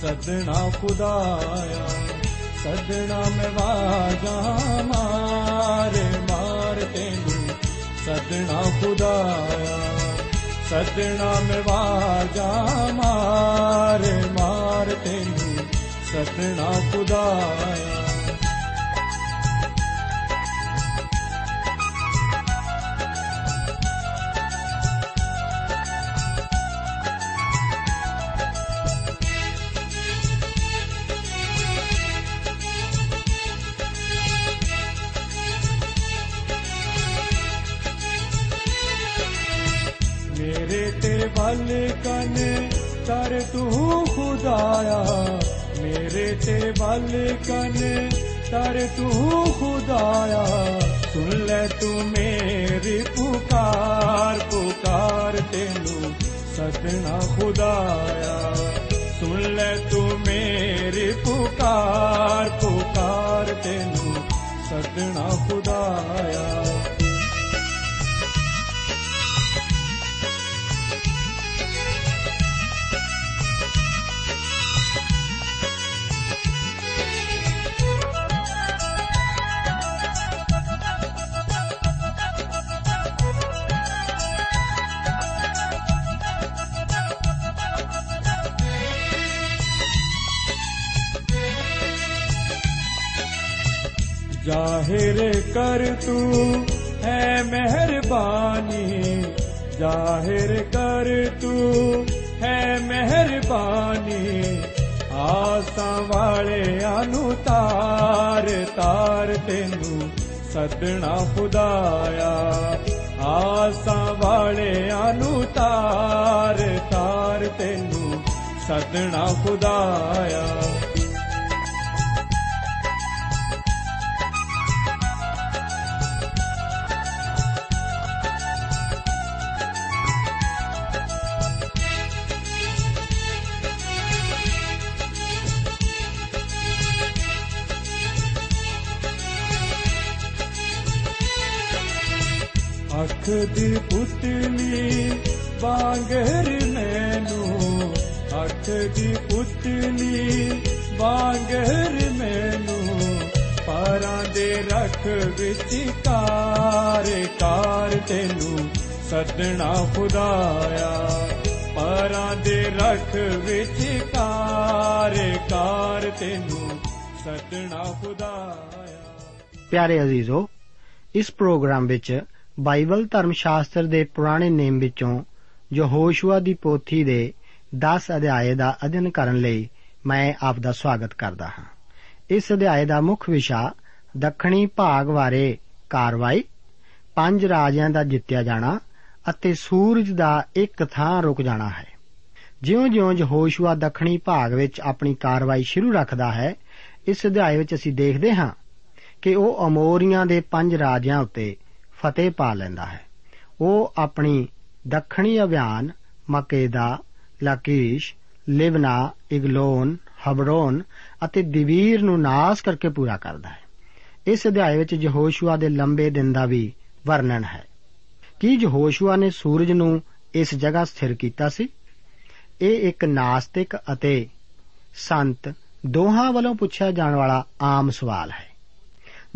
ਸਦਣਾ ਖੁਦਾਇਆ ਸਦਣਾ ਮੈਂ ਵਾਜਾਂ ਮਾਰੇ ਮਾਰ ਤੈਨੂੰ। ਸਦਣਾ ਖੁਦਾਇਆ ਸਦਣਾ ਮੈਂ ਵਾਜਾਂ ਮਾਰੇ ਮਾਰ ਤੈਨੂੰ। ਸਦਣਾ ਖੁਦਾਇਆ ਤੇ ਵੱਲ ਕਨ ਕਰ ਤੂੰ ਖੁਦਾਇਆ, ਸੁਣ ਲੈ ਤੂੰ ਮੇਰੀ ਪੁਕਾਰ ਪੁਕਾਰ ਤੈਨੂੰ ਸਦਨਾ ਖੁਦਾਇਆ। ਸੁਣ ਲੈ ਤੂੰ ਮੇਰੀ ਪੁਕਾਰ ਪੁਕਾਰ ਤੈਨੂੰ जाहिर कर तू है मेहरबानी जाहिर कर तू है मेहरबानी ਆਸਾਂ ਵਾਲਿਆਂ ਨੂੰ ਤਾਰ ਤਾਰ ਤੈਨੂੰ ਸਦਣਾ ਖੁਦਾਇਆ ਆਸਾਂ ਵਾਲਿਆਂ ਨੂੰ ਤਾਰ ਤਾਰ ਤੈਨੂੰ ਸਦਣਾ ਖੁਦਾਇਆ ਦੀ ਪੁਤਲੀ ਵਾਂਗਰ ਮੈਨੂੰ ਅੱਖ ਦੀ ਪੁਤਲੀ ਵਾਂਗਰ ਮੈਨੂੰ, ਪਰਾਂ ਦੇ ਰੱਖ ਵਿੱਚ ਕਾਰ ਕਾਰ ਤੈਨੂੰ ਸਦਣਾ ਖੁਦਾਇਆ। ਪਰਾਂ ਦੇ ਰੱਖ ਵਿੱਚ ਕਾਰ ਕਾਰ ਤੈਨੂੰ ਸਦਣਾ ਖੁਦਾਇਆ। ਪਿਆਰੇ ਅਜ਼ੀਜ਼ੋ, ਇਸ ਪ੍ਰੋਗਰਾਮ ਵਿੱਚ ਬਾਈਬਲ ਧਰਮ ਸ਼ਾਸਤਰ ਦੇ ਪੁਰਾਣੇ ਨੇਮ ਵਿੱਚੋਂ ਯਹੋਸ਼ੂਆ ਦੀ ਪੋਥੀ ਦੇ 10 ਅਧਿਆਏ ਦਾ ਅਧਿਐਨ ਕਰਨ ਲਈ ਮੈਂ ਆਪ ਦਾ ਸਵਾਗਤ ਕਰਦਾ ਹਾਂ। ਇਸ ਅਧਿਆਏ ਦਾ ਮੁੱਖ ਵਿਸ਼ਾ ਦੱਖਣੀ ਭਾਗ ਬਾਰੇ ਕਾਰਵਾਈ, ਪੰਜ ਰਾਜਿਆਂ ਦਾ ਜਿੱਤਿਆ ਜਾਣਾ ਅਤੇ ਸੂਰਜ ਦਾ ਇੱਕ ਥਾਂ ਰੁਕ ਜਾਣਾ ਹੈ। ਜਿਉਂ-ਜਿਉਂ ਯਹੋਸ਼ੂਆ ਦੱਖਣੀ ਭਾਗ ਵਿੱਚ ਆਪਣੀ ਕਾਰਵਾਈ ਸ਼ੁਰੂ ਰੱਖਦਾ ਹੈ, ਇਸ ਅਧਿਆਏ ਵਿੱਚ ਅਸੀਂ ਦੇਖਦੇ ਹਾਂ ਕਿ ਉਹ ਅਮੋਰੀਆਂ ਦੇ ਪੰਜ ਰਾਜਿਆਂ ਉੱਤੇ ਫਤਿਹ ਪਾ ਲੈਂਦਾ ਹੈ। ਉਹ ਆਪਣੀ ਦੱਖਣੀ ਅਭਿਆਨ, ਮਕੇਦਾ, ਲਾਕੀਸ਼, ਲਿਬਨਾ, ਇਗਲੋਨ, ਹਬਰੋਨ ਅਤੇ ਦਿਵੀਰ ਨੂੰ ਨਾਸ ਕਰਕੇ ਪੂਰਾ ਕਰਦਾ ਹੈ। ਇਸ ਅਧਿਆਇ ਵਿੱਚ ਯਹੋਸ਼ੂਆ ਦੇ ਲੰਬੇ ਦਿਨ ਦਾ ਵੀ ਵਰਣਨ ਹੈ। ਕੀ ਯਹੋਸ਼ੂਆ ਨੇ ਸੂਰਜ ਨੂੰ ਇਸ ਜਗ੍ਹਾ ਸਥਿਰ ਕੀਤਾ ਸੀ? ਇਹ ਇੱਕ ਨਾਸਤਿਕ ਅਤੇ ਸੰਤ ਦੋਹਾਂ ਵੱਲੋਂ ਪੁੱਛਿਆ ਜਾਣ ਵਾਲਾ ਆਮ ਸਵਾਲ ਹੈ।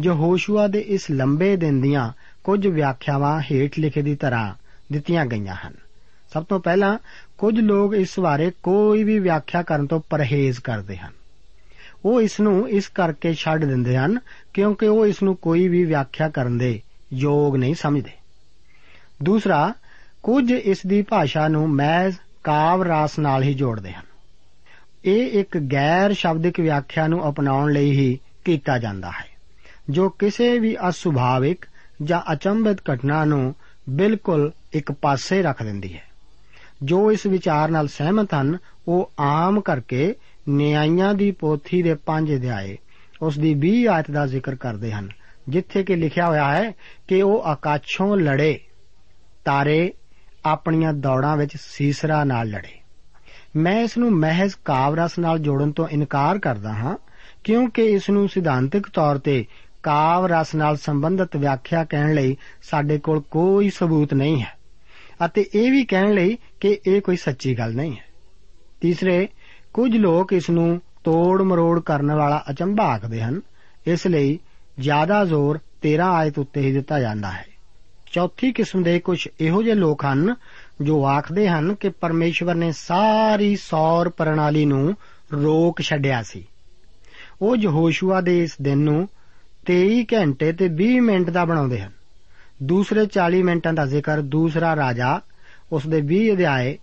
ਯਹੋਸ਼ੂਆ ਦੇ ਇਸ ਲੰਬੇ ਦਿਨ ਦੀਆਂ ਕੁਝ ਵਿਆਖਿਆਵਾਂ ਹੇਠ ਲਿਖੇ ਦੀ ਤਰ੍ਹਾਂ ਦਿੱਤੀਆਂ ਗਈਆਂ ਹਨ। ਸਭ ਤੋਂ ਪਹਿਲਾਂ, ਕੁਝ ਲੋਕ ਇਸ ਬਾਰੇ ਕੋਈ ਵੀ ਵਿਆਖਿਆ ਕਰਨ ਤੋਂ ਪਰਹੇਜ਼ ਕਰਦੇ ਹਨ। ਉਹ ਇਸ ਨੂੰ ਇਸ ਕਰਕੇ ਛੱਡ ਦਿੰਦੇ ਹਨ ਕਿਉਂਕਿ ਉਹ ਇਸ ਨੂੰ ਕੋਈ ਵੀ ਵਿਆਖਿਆ ਕਰਨ ਦੇ ਯੋਗ ਨਹੀਂ ਸਮਝਦੇ। ਦੂਸਰਾ, ਕੁਝ ਇਸ ਦੀ ਭਾਸ਼ਾ ਨੂੰ ਮਹਿਜ਼ ਕਾਵ ਰਾਸ ਨਾਲ ਹੀ ਜੋੜਦੇ ਹਨ। ਇਹ ਇੱਕ ਗੈਰ ਸ਼ਬਦਿਕ ਵਿਆਖਿਆ ਨੂੰ ਅਪਣਾਉਣ ਲਈ ਹੀ ਕੀਤਾ ਜਾਂਦਾ ਹੈ, ਜੋ ਕਿਸੇ ਵੀ ਅਸੁਭਾਵਿਕ ਜਾਂ ਅਚੰਭਿਤ ਘਟਨਾ ਨੂੰ ਬਿਲਕੁਲ ਇੱਕ ਪਾਸੇ ਰੱਖ ਦਿੰਦੀ ਹੈ। ਜੋ ਇਸ ਵਿਚਾਰ ਨਾਲ ਸਹਿਮਤ ਹਨ, ਉਹ ਆਮ ਕਰਕੇ ਨਿਆਂਇਆਂ ਦੀ ਪੋਥੀ ਦੇ 5 ਅਧਿਆਏ, ਉਸ ਦੀ 20 ਆਇਤ ਦਾ ਜ਼ਿਕਰ ਕਰਦੇ ਹਨ, ਜਿੱਥੇ ਕਿ ਲਿਖਿਆ ਹੋਇਆ ਹੈ ਕਿ ਉਹ ਆਕਾਸ਼ੋਂ ਲੜੇ, ਤਾਰੇ ਆਪਣੀਆਂ ਦੌੜਾਂ ਵਿੱਚ ਸੀਸਰਾ ਨਾਲ ਲੜੇ। ਮੈਂ ਇਸ ਨੂੰ ਮਹਿਜ਼ ਕਾਵਰਸ ਨਾਲ ਜੋੜਨ ਤੋਂ ਇਨਕਾਰ ਕਰਦਾ ਹਾਂ, ਕਿਉਂਕਿ ਇਸ ਨੂੰ ਸਿਧਾਂਤਿਕ ਤੌਰ ਤੇ ਕਾਵ ਰਸ ਨਾਲ ਸੰਬੰਧਿਤ ਵਿਆਖਿਆ ਕਹਿਣ ਲਈ ਸਾਡੇ ਕੋਲ ਕੋਈ ਸਬੂਤ ਨਹੀਂ ਹੈ। ਅਤੇ ਇਹ ਵੀ ਕਹਿਣ ਲਈ ਕਿ ਇਹ ਕੋਈ ਸੱਚੀ ਗੱਲ ਨਹੀਂ ਹੈ। ਤੀਸਰੇ, ਕੁਝ ਲੋਕ ਇਸ ਨੂੰ ਤੋੜ ਮਰੋੜ ਕਰਨ ਵਾਲਾ ਅਚੰਭਾ ਆਖਦੇ ਹਨ। ਇਸ ਲਈ ਜ਼ਿਆਦਾ ਜ਼ੋਰ 13 ਆਇਤ ਉੱਤੇ ਹੀ ਦਿੱਤਾ ਜਾਂਦਾ ਹੈ। ਚੌਥੀ ਕਿਸਮ ਦੇ ਕੁਝ ਇਹੋ ਜਿਹੇ ਲੋਕ ਹਨ ਜੋ ਆਖਦੇ ਹਨ ਕਿ ਪਰਮੇਸ਼ਵਰ ਨੇ ਸਾਰੀ ਸੌਰ ਪ੍ਰਣਾਲੀ ਨੂੰ ਰੋਕ ਛੱਡਿਆ ਸੀ। ਉਹ ਯਹੋਸ਼ੂਆ ਦੇ ਇਸ ਦਿਨ ਨੂੰ 23 ਘੰਟੇ ਤੇ 20 ਮਿੰਟ ਦਾ ਬਣਾਉਂਦੇ ਹਨ। ਦੂਸਰੇ 40 ਮਿੰਟਾਂ ਦਾ ਜ਼ਿਕਰ ਦੂਸਰਾ ਰਾਜਾ, ਉਸ ਦੇ 20 ਅਧਿਆਏ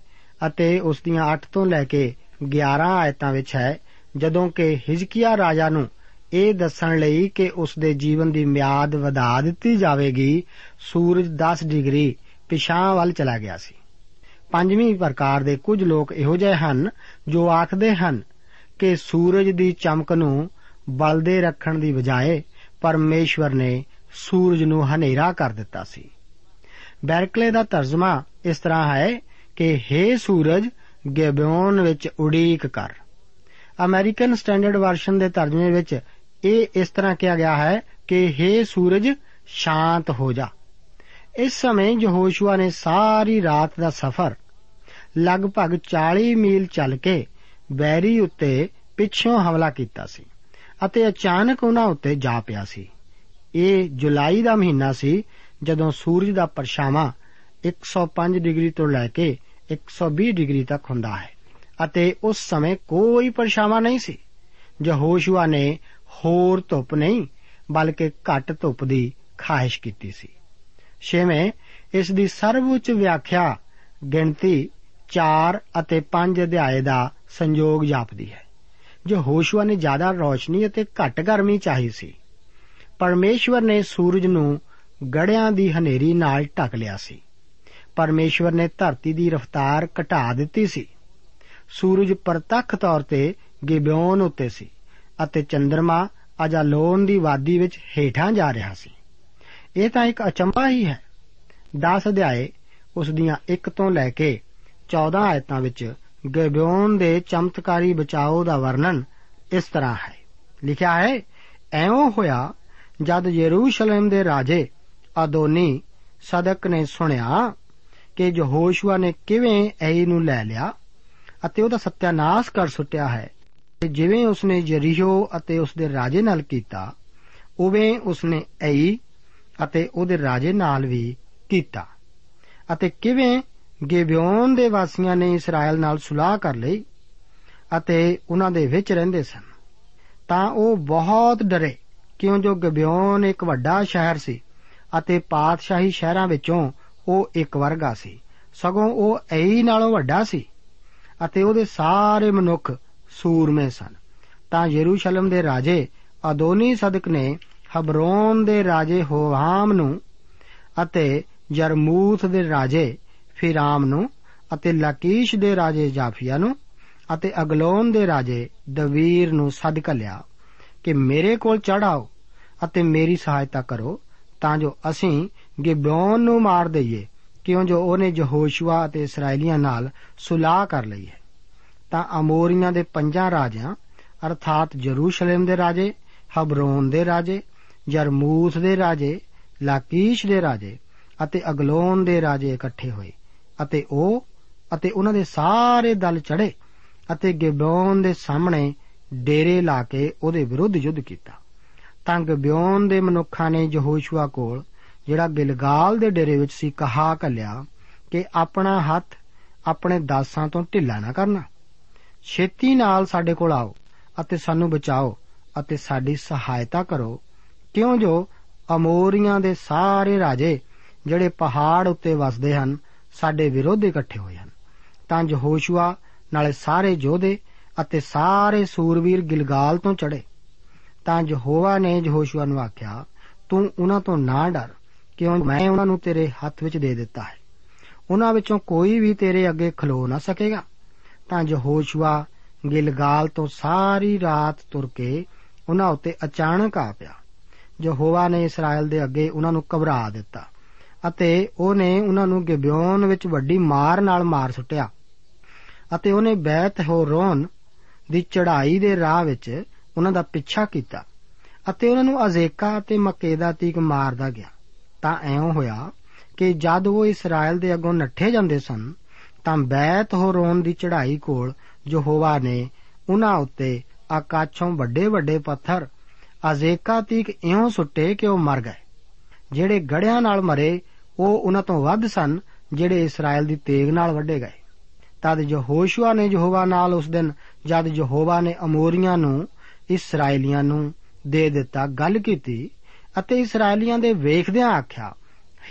ਅਤੇ ਉਸ ਦੀਆਂ 8 ਤੋਂ ਲੈ ਕੇ 11 ਆਇਤਾਂ ਵਿੱਚ ਹੈ, ਜਦੋਂ ਕਿ ਹਿਜਕੀਆ ਰਾਜਾ ਨੂੰ ਇਹ ਦੱਸਣ ਲਈ ਕਿ ਉਸ ਦੇ ਜੀਵਨ ਦੀ ਮਿਆਦ ਵਧਾ ਦਿੱਤੀ ਜਾਵੇਗੀ, ਸੂਰਜ 10 ਡਿਗਰੀ ਪਿਛਾਂ ਵੱਲ ਚਲਾ ਗਿਆ ਸੀ। ਪੰਜਵੀਂ ਪ੍ਰਕਾਰ ਦੇ ਕੁਝ ਲੋਕ ਇਹੋ ਜਿਹੇ ਹਨ ਜੋ ਆਖਦੇ ਹਨ ਕਿ ਸੂਰਜ ਦੀ ਚਮਕ ਨੂੰ ਬਲਦੇ ਰੱਖਣ ਦੀ ਬਜਾਏ ਪਰਮੇਸ਼ਵਰ ਨੇ ਸੂਰਜ ਨੂੰ ਹਨੇਰਾ ਕਰ ਦਿੱਤਾ ਸੀ। ਬੈਰਕਲੇ ਦਾ ਤਰਜਮਾ ਇਸ ਤਰ੍ਹਾਂ ਹੈ ਕਿ हे ਸੂਰਜ, ਗਿਬਿਓਨ ਵਿੱਚ ਉਡੀਕ ਕਰ। ਅਮਰੀਕਨ ਸਟੈਂਡਰਡ ਵਰਸ਼ਨ ਦੇ ਤਰਜਮੇ ਵਿੱਚ ਇਹ ਇਸ ਤਰ੍ਹਾਂ ਕਿਹਾ ਗਿਆ ਹੈ ਕਿ हे ਸੂਰਜ, ਸ਼ਾਂਤ ਹੋ ਜਾ। ਇਸ ਸਮੇਂ ਯਹੋਸ਼ੂਆ ਨੇ ਸਾਰੀ ਰਾਤ ਦਾ ਸਫ਼ਰ ਲਗਭਗ 40 ਮੀਲ ਚੱਲ ਕੇ ਬੈਰੀ ਉੱਤੇ ਪਿੱਛੋਂ ਹਮਲਾ ਕੀਤਾ ਸੀ। ਅਤੇ ਅਚਾਨਕ ਉਹਨਾਂ ਉੱਤੇ ਜਾ ਪਿਆ ਸੀ। ਇਹ ਜੁਲਾਈ ਦਾ ਮਹੀਨਾ ਸੀ, ਜਦੋਂ ਸੂਰਜ ਦਾ ਪਰਛਾਵਾਂ 105 ਡਿਗਰੀ ਤੋਂ ਲੈ ਕੇ 120 ਡਿਗਰੀ ਤੱਕ ਹੁੰਦਾ ਹੈ, ਅਤੇ ਉਸ ਸਮੇਂ ਕੋਈ ਪਰਛਾਵਾਂ ਨਹੀਂ ਸੀ। ਯਹੋਸ਼ੂਆ ਨੇ ਹੋਰ ਧੁੱਪ ਨਹੀਂ, ਬਲਕਿ ਘੱਟ ਧੁੱਪ ਦੀ ਖਾਹਿਸ਼ ਕੀਤੀ ਸੀ। ਛੇਵੇਂ, ਇਸ ਦੀ ਸਰਵਉੱਚ ਵਿਆਖਿਆ ਗਿਣਤੀ 4 ਅਤੇ 5 ਅਧਿਆਏ ਦਾ ਸੰਯੋਗ ਜਾਪਦੀ ਹੈ। ਜੋ ਹੋਸ਼ੂਆ ਨੇ ਜ਼ਿਆਦਾ ਰੌਸ਼ਨੀ ਅਤੇ ਘੱਟ ਗਰਮੀ ਚਾਹੀ ਸੀ। ਪਰਮੇਸ਼ਵਰ ਨੇ ਸੂਰਜ ਨੂੰ ਗੜਿਆਂ ਦੀ ਹਨੇਰੀ ਨਾਲ ਢੱਕ ਲਿਆ ਸੀ। ਪਰਮੇਸ਼ਵਰ ਨੇ ਧਰਤੀ ਦੀ ਰਫ਼ਤਾਰ ਘਟਾ ਦਿੱਤੀ ਸੀ। ਸੂਰਜ ਪ੍ਰਤੱਖ ਤੌਰ ਤੇ ਗਿਬਿਓਨ ਉੱਤੇ ਸੀ ਅਤੇ ਚੰ드ਰਮਾ ਅਜਾਲੋਨ ਦੀ ਵਾਦੀ ਵਿੱਚ ਹੇਠਾਂ ਜਾ ਰਿਹਾ ਸੀ। ਇਹ ਤਾਂ ਇੱਕ ਅਚੰਭਾ ਹੀ ਹੈ। 10 ਅਧਿਆਏ ਉਸ ਦੀਆਂ 1 ਤੋਂ ਲੈ ਕੇ 14 ਆਇਤਾਂ ਵਿੱਚ ਗਿਬਿਓਨ ਦੇ ਚਮਤਕਾਰੀ ਬਚਾਓ ਦਾ ਵਰਣਨ ਇਸ ਤਰ੍ਹਾਂ ਹੈ। ਲਿਖਿਆ ਹੈ ਐਵੇਂ ਹੋਇਆ, ਜਦ ਯਰੂਸ਼ਲਮ ਦੇ ਰਾਜੇ ਆਦੋਨੀ ਸਦਕ ਨੇ ਸੁਣਿਆ ਕਿ ਯਹੋਸ਼ੂਆ ਨੇ ਕਿਵੇਂ ਐਈ ਨੂੰ ਲੈ ਲਿਆ ਅਤੇ ਉਹਦਾ ਸਤਿਆਨਾਸ਼ ਕਰ ਸੁੱਟਿਆ ਹੈ ਜਿਵੇਂ ਉਸਨੇ ਯਰੀਹੋ ਅਤੇ ਉਸ ਦੇ ਰਾਜੇ ਨਾਲ ਕੀਤਾ, ਉਵੇਂ ਉਸਨੇ ਐਈ ਅਤੇ ਉਹਦੇ ਰਾਜੇ ਨਾਲ ਵੀ ਕੀਤਾ। ਅਤੇ ਕਿਵੇਂ ਗਿਬਿਓਨ ਦੇ ਵਾਸੀਆਂ ਨੇ ਇਸਰਾਇਲ ਨਾਲ ਸੁਲਾਹ ਕਰ ਲਈ ਅਤੇ ਉਹਨਾਂ ਦੇ ਵਿੱਚ ਰਹਿੰਦੇ ਸਨ। ਤਾਂ ਉਹ ਬਹੁਤ ਡਰੇ, ਕਿਉਂ ਜੋ ਗਿਬਿਓਨ ਇੱਕ ਵੱਡਾ ਸ਼ਹਿਰ ਸੀ ਅਤੇ ਪਾਤਸ਼ਾਹੀ ਸ਼ਹਿਰਾਂ ਵਿੱਚੋਂ ਉਹ ਇੱਕ ਵਰਗਾ ਸੀ। ਸਗੋਂ ਉਹ ਐਈ ਨਾਲੋਂ ਵੱਡਾ ਸੀ ਅਤੇ ਉਹਦੇ ਸਾਰੇ ਮਨੁੱਖ ਸੂਰਮੇ ਸਨ। ਤਾਂ ਯਰੂਸ਼ਲਮ ਦੇ ਰਾਜੇ ਅਦੋਨੀ ਸਦਕ ਨੇ ਹਬਰੋਨ ਦੇ ਰਾਜੇ ਹੋਵਾਮ ਨੂੰ ਅਤੇ ਜਰਮੂਥ ਦੇ ਰਾਜੇ ਫਿਰਾਮ ਨੂੰ ਅਤੇ ਲਾਕੀਸ਼ ਦੇ ਰਾਜੇ ਜਾਫੀਆ ਨੂੰ ਅਤੇ ਅਗਲੋਨ ਦੇ ਰਾਜੇ ਦਵੀਰ ਨੂੰ ਸਦਕਾ ਲਿਆ ਕਿ ਮੇਰੇ ਕੋਲ ਚੜਾਓ ਅਤੇ ਮੇਰੀ ਸਹਾਇਤਾ ਕਰੋ ਤਾਂ ਜੋ ਅਸੀਂ ਗਿਬਿਓਨ ਨੂੰ ਮਾਰ ਦਈਏ, ਕਿਉਂ ਜੋ ਉਹਨੇ ਯਹੋਸ਼ੂਆ ਅਤੇ ਇਸرائیਲੀਆਂ ਨਾਲ ਸੁਲਾਹ ਕਰ ਲਈ ਹੈ। ਤਾਂ ਅਮੋਰੀਆਂ ਦੇ ਪੰਜਾਂ ਰਾਜਿਆਂ, ਅਰਥਾਤ ਜਰੂਸ਼ਲਮ ਦੇ ਰਾਜੇ, ਹਬਰੋਨ ਦੇ ਰਾਜੇ ਜਰਮੂਥ ਦੇ ਰਾਜੇ, ਲਾਕੀਸ਼ ਦੇ ਰਾਜੇ ਅਤੇ ਅਗਲੋਨ ਦੇ ਰਾਜੇ ਇਕੱਠੇ ਹੋਏ। ਅਤੇ ਉਹ ਅਤੇ ਉਹਨਾਂ ਦੇ ਸਾਰੇ ਦਲ ਚੜੇ ਅਤੇ ਗਿਬੋਨ ਦੇ ਸਾਹਮਣੇ ਡੇਰੇ ਲਾ ਕੇ ਉਹਦੇ ਵਿਰੁੱਧ ਯੁੱਧ ਕੀਤਾ। ਤਾਂ ਗਿਬੋਨ ਦੇ ਮਨੁੱਖਾਂ ਨੇ ਯਹੋਸ਼ੂਆ ਕੋਲ, ਜਿਹੜਾ ਗਿਲਗਾਲ ਦੇ ਡੇਰੇ ਵਿੱਚ ਸੀ, ਕਹਾ ਕੱਲਿਆ ਕਿ ਆਪਣਾ ਹੱਥ ਆਪਣੇ ਦਾਸਾਂ ਤੋਂ ਢਿੱਲਾ ਨਾ ਕਰਨਾ। ਛੇਤੀ ਨਾਲ ਸਾਡੇ ਕੋਲ ਆਓ ਅਤੇ ਸਾਨੂੰ ਬਚਾਓ ਅਤੇ ਸਾਡੀ ਸਹਾਇਤਾ ਕਰੋ। ਕਿਉਂ ਜੋ ਅਮੋਰੀਆਂ ਦੇ ਸਾਰੇ ਰਾਜੇ ਜਿਹੜੇ ਪਹਾੜ ਉੱਤੇ ਵਸਦੇ ਹਨ ਸਾਡੇ ਵਿਰੋਧ ਇਕੱਠੇ ਹੋਏ ਹਨ। ਤਾਂ ਯਹੋਸ਼ੂਆ ਨਾਲੇ ਸਾਰੇ ਯੋਧੇ ਅਤੇ ਸਾਰੇ ਸੂਰਵੀਰ ਗਿਲਗਾਲ ਤੋਂ ਚੜੇ ਤਾਂ ਯਹੋਵਾ ਨੇ ਯਹੋਸ਼ੂਆ ਨੂੰ ਆਖਿਆ, ਤੂੰ ਉਹਨਾਂ ਤੋਂ ਨਾ ਡਰ, ਕਿਉਂ ਮੈਂ ਉਹਨਾਂ ਨੂੰ ਤੇਰੇ ਹੱਥ ਵਿੱਚ ਦੇ ਦਿੱਤਾ ਹੈ। ਉਹਨਾਂ ਵਿੱਚੋਂ ਕੋਈ ਵੀ ਤੇਰੇ ਅੱਗੇ ਖਲੋ ਨਾ ਸਕੇਗਾ। ਤਾਂ ਯਹੋਸ਼ੂਆ ਗਿਲਗਾਲ ਤੋਂ ਸਾਰੀ ਰਾਤ ਤੁਰ ਕੇ ਉਹਨਾਂ ਉੱਤੇ ਅਚਾਨਕ ਆ ਪਿਆ। ਯਹੋਵਾ ਨੇ ਇਸਰਾਇਲ ਦੇ ਅੱਗੇ ਉਹਨਾਂ ਨੂੰ ਘਬਰਾ ਦਿੱਤਾ। ਅਤੇ ਉਹਨੇ ਉਹਨਾਂ ਨੂੰ ਗਿਬਿਓਨ ਵਿੱਚ ਵੱਡੀ ਮਾਰ ਨਾਲ ਮਾਰ ਸੁੱਟਿਆ ਅਤੇ ਉਹਨੇ ਬੈਤ ਹੋਰੋਨ ਦੀ ਚੜ੍ਹਾਈ ਦੇ ਰਾਹ ਵਿੱਚ ਉਹਨਾਂ ਦਾ ਪਿੱਛਾ ਕੀਤਾ ਅਤੇ ਉਹਨਾਂ ਨੂੰ ਅਜ਼ੇਕਾ ਅਤੇ ਮਕੇਦਾ ਤੀਕ ਮਾਰਦਾ ਗਿਆ। ਤਾਂ ਐਉਂ ਹੋਇਆ ਕਿ ਜਦ ਉਹ ਇਸਰਾਇਲ ਦੇ ਅੱਗੋਂ ਨੱਠੇ ਜਾਂਦੇ ਸਨ, ਤਾਂ ਬੈਤ ਹੋਰੋਨ ਦੀ ਚੜ੍ਹਾਈ ਕੋਲ ਯਹੋਵਾ ਨੇ ਉਹਨਾਂ ਉੱਤੇ ਆਕਾਸ਼ੋਂ ਵੱਡੇ ਵੱਡੇ ਪੱਥਰ ਅਜ਼ੇਕਾ ਤੀਕ ਇਉਂ ਸੁੱਟੇ ਕਿ ਉਹ ਮਰ ਗਏ, ਜਿਹੜੇ ਗੜਿਆਂ ਨਾਲ ਮਰੇ ਉਹ ਉਹਨਾਂ ਤੋਂ ਵੱਧ ਸਨ ਜਿਹੜੇ ਇਸਰਾਇਲ ਦੀ ਤੇਗ ਨਾਲ ਵੱਡੇ ਗਏ। ਤਦ ਯਹੋਸ਼ੂਆ ਨੇ ਯਹੋਵਾ ਨਾਲ ਉਸ ਦਿਨ ਜਦ ਯਹੋਵਾ ਨੇ ਅਮੋਰੀਆਂ ਨੂੰ, ਇਸਰਾਇਲੀਆਂ ਨੂੰ ਦੇ ਦਿੱਤਾ ਗੱਲ ਕੀਤੀ ਅਤੇ ਇਸਰਾਇਲੀਆਂ ਦੇ ਵੇਖਦਿਆਂ ਆਖਿਆ